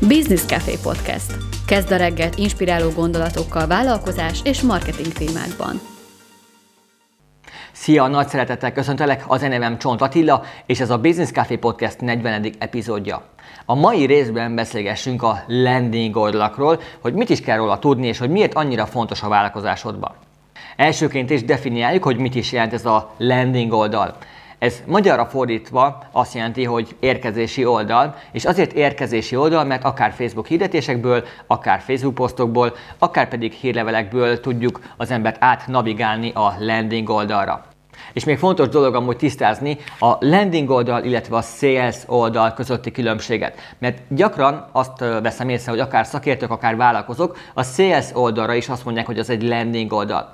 Business Café Podcast. Kezd a reggelt inspiráló gondolatokkal vállalkozás és marketing témákban. Szia, nagy szeretettel köszöntelek, az nevem Csont Attila, és ez a Business Café Podcast 40. epizódja. A mai részben beszélgessünk a landing oldalakról, hogy mit is kell róla tudni, és hogy miért annyira fontos a vállalkozásodban. Elsőként is definiáljuk, hogy mit is jelent ez a landing oldal. Ez magyarra fordítva azt jelenti, hogy érkezési oldal, és azért érkezési oldal, mert akár Facebook hirdetésekből, akár Facebook posztokból, akár pedig hírlevelekből tudjuk az embert átnavigálni a landing oldalra. És még fontos dolog amúgy tisztázni a landing oldal, illetve a sales oldal közötti különbséget. Mert gyakran azt veszem észre, hogy akár szakértők, akár vállalkozók, a sales oldalra is azt mondják, hogy az egy landing oldal.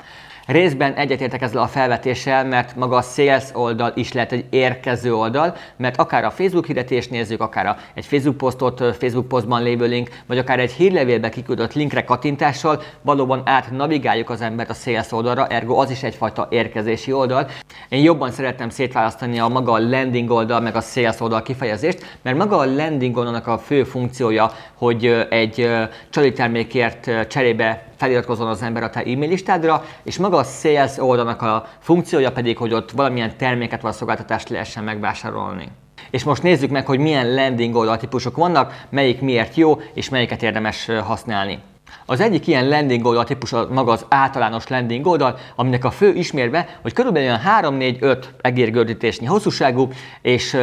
Részben egyetértek ezzel a felvetéssel, mert maga a sales oldal is lehet egy érkező oldal, mert akár a Facebook hirdetést nézzük, akár a, egy Facebook posztot, Facebook posztban lévő link, vagy akár egy hírlevélbe kiküldött linkre kattintással valóban át navigáljuk az embert a sales oldalra, ergo az is egyfajta érkezési oldal. Én jobban szeretném szétválasztani a maga a landing oldal, meg a sales oldal kifejezést, mert maga a landing oldalnak a fő funkciója, hogy egy csali termékért cserébe feliratkozzon az ember a te e-mail listádra, és maga a sales oldalnak a funkciója pedig, hogy ott valamilyen terméket vagy szolgáltatást lehessen megvásárolni. És most nézzük meg, hogy milyen landing oldal típusok vannak, melyik miért jó, és melyiket érdemes használni. Az egyik ilyen landing oldal típus maga az általános landing oldal, aminek a fő ismérve, hogy körülbelül 3-4-5 egérgördítésnyi hosszúságú, és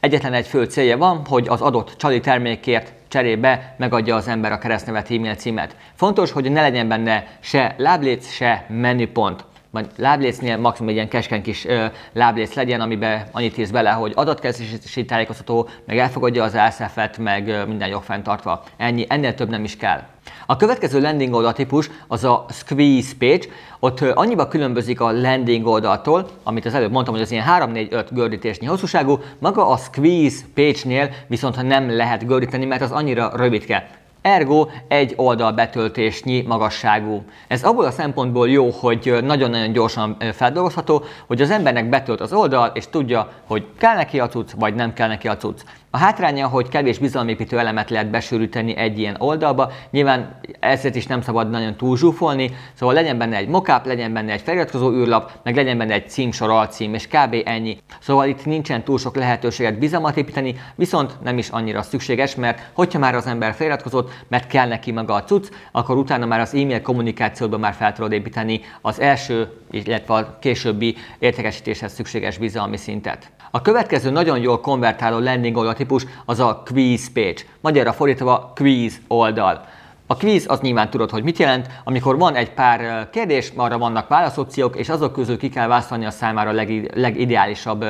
egyetlen egy fő célja van, hogy az adott csali termékért cserébe megadja az ember a keresztnevet e-mail címet. Fontos, hogy ne legyen benne se lábléc, se menüpont vagy láblécnél maximum egy ilyen keskeny kis ö, lábléc legyen, amiben annyit írsz bele, hogy adatkezelési tájékoztató, meg elfogadja az elszefet, meg ö, minden jog fenntartva. Ennyi, ennél több nem is kell. A következő landing oldal típus az a squeeze page. Ott annyiba különbözik a landing oldaltól, amit az előbb mondtam, hogy az ilyen 3-4-5 gördítésnyi hosszúságú, maga a squeeze page-nél viszont nem lehet gördíteni, mert az annyira rövidke ergo egy oldal betöltésnyi magasságú. Ez abból a szempontból jó, hogy nagyon-nagyon gyorsan feldolgozható, hogy az embernek betölt az oldal, és tudja, hogy kell neki a cucc, vagy nem kell neki a cucc. A hátránya, hogy kevés bizalomépítő elemet lehet besűríteni egy ilyen oldalba, nyilván ezért is nem szabad nagyon túlzsúfolni, szóval legyen benne egy mockup, legyen benne egy feliratkozó űrlap, meg legyen benne egy címsor, alcím, és kb. ennyi. Szóval itt nincsen túl sok lehetőséget bizalmat építeni, viszont nem is annyira szükséges, mert hogyha már az ember feliratkozott, mert kell neki maga a cucc, akkor utána már az e-mail kommunikációban már fel tudod építeni az első, illetve a későbbi értékesítéshez szükséges bizalmi szintet. A következő nagyon jól konvertáló landing oldal típus az a quiz page, magyarra fordítva quiz oldal. A quiz az nyilván tudod, hogy mit jelent, amikor van egy pár kérdés, arra vannak válaszopciók, és azok közül ki kell választani a számára a legideálisabb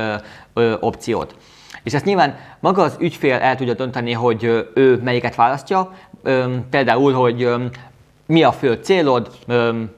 opciót. És ezt nyilván maga az ügyfél el tudja dönteni, hogy ő melyiket választja, például, hogy mi a fő célod,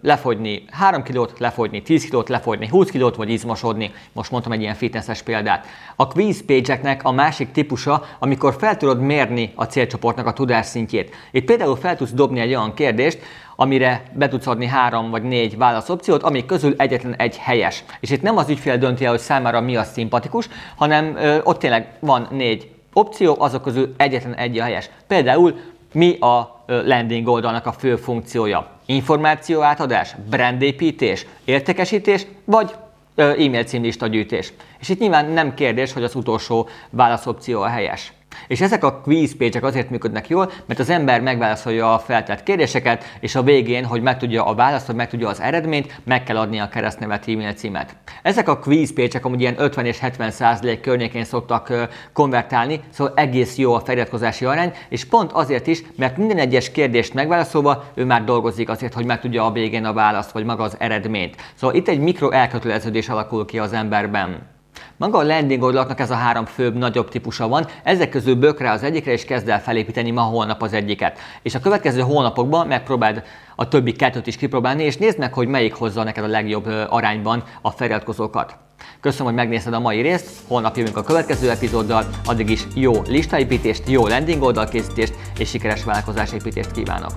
lefogyni 3 kilót, lefogyni 10 kilót, lefogyni 20 kilót, vagy izmosodni. Most mondtam egy ilyen fitnesses példát. A quiz page a másik típusa, amikor fel tudod mérni a célcsoportnak a tudásszintjét. Itt például fel tudsz dobni egy olyan kérdést, amire be tudsz adni három vagy négy válaszopciót, amik közül egyetlen egy helyes. És itt nem az ügyfél dönti el, hogy számára mi a szimpatikus, hanem ö, ott tényleg van négy opció, azok közül egyetlen egy a helyes. Például mi a landing oldalnak a fő funkciója? Információ átadás, brandépítés, értékesítés, vagy e-mail címlista gyűjtés. És itt nyilván nem kérdés, hogy az utolsó válaszopció a helyes. És ezek a quiz page azért működnek jól, mert az ember megválaszolja a feltett kérdéseket, és a végén, hogy megtudja a választ, hogy megtudja az eredményt, meg kell adni a keresztnevet e-mail címet. Ezek a quiz page amúgy ilyen 50 és 70 százalék környékén szoktak konvertálni, szóval egész jó a feliratkozási arány, és pont azért is, mert minden egyes kérdést megválaszolva ő már dolgozik azért, hogy megtudja a végén a választ, vagy maga az eredményt. Szóval itt egy mikro elköteleződés alakul ki az emberben. Maga a landing oldalaknak ez a három főbb, nagyobb típusa van, ezek közül bök rá az egyikre, és kezd el felépíteni ma holnap az egyiket. És a következő hónapokban megpróbáld a többi kettőt is kipróbálni, és nézd meg, hogy melyik hozza neked a legjobb arányban a feliratkozókat. Köszönöm, hogy megnézted a mai részt, holnap jövünk a következő epizóddal, addig is jó listaépítést, jó landing oldalkészítést és sikeres vállalkozásépítést kívánok!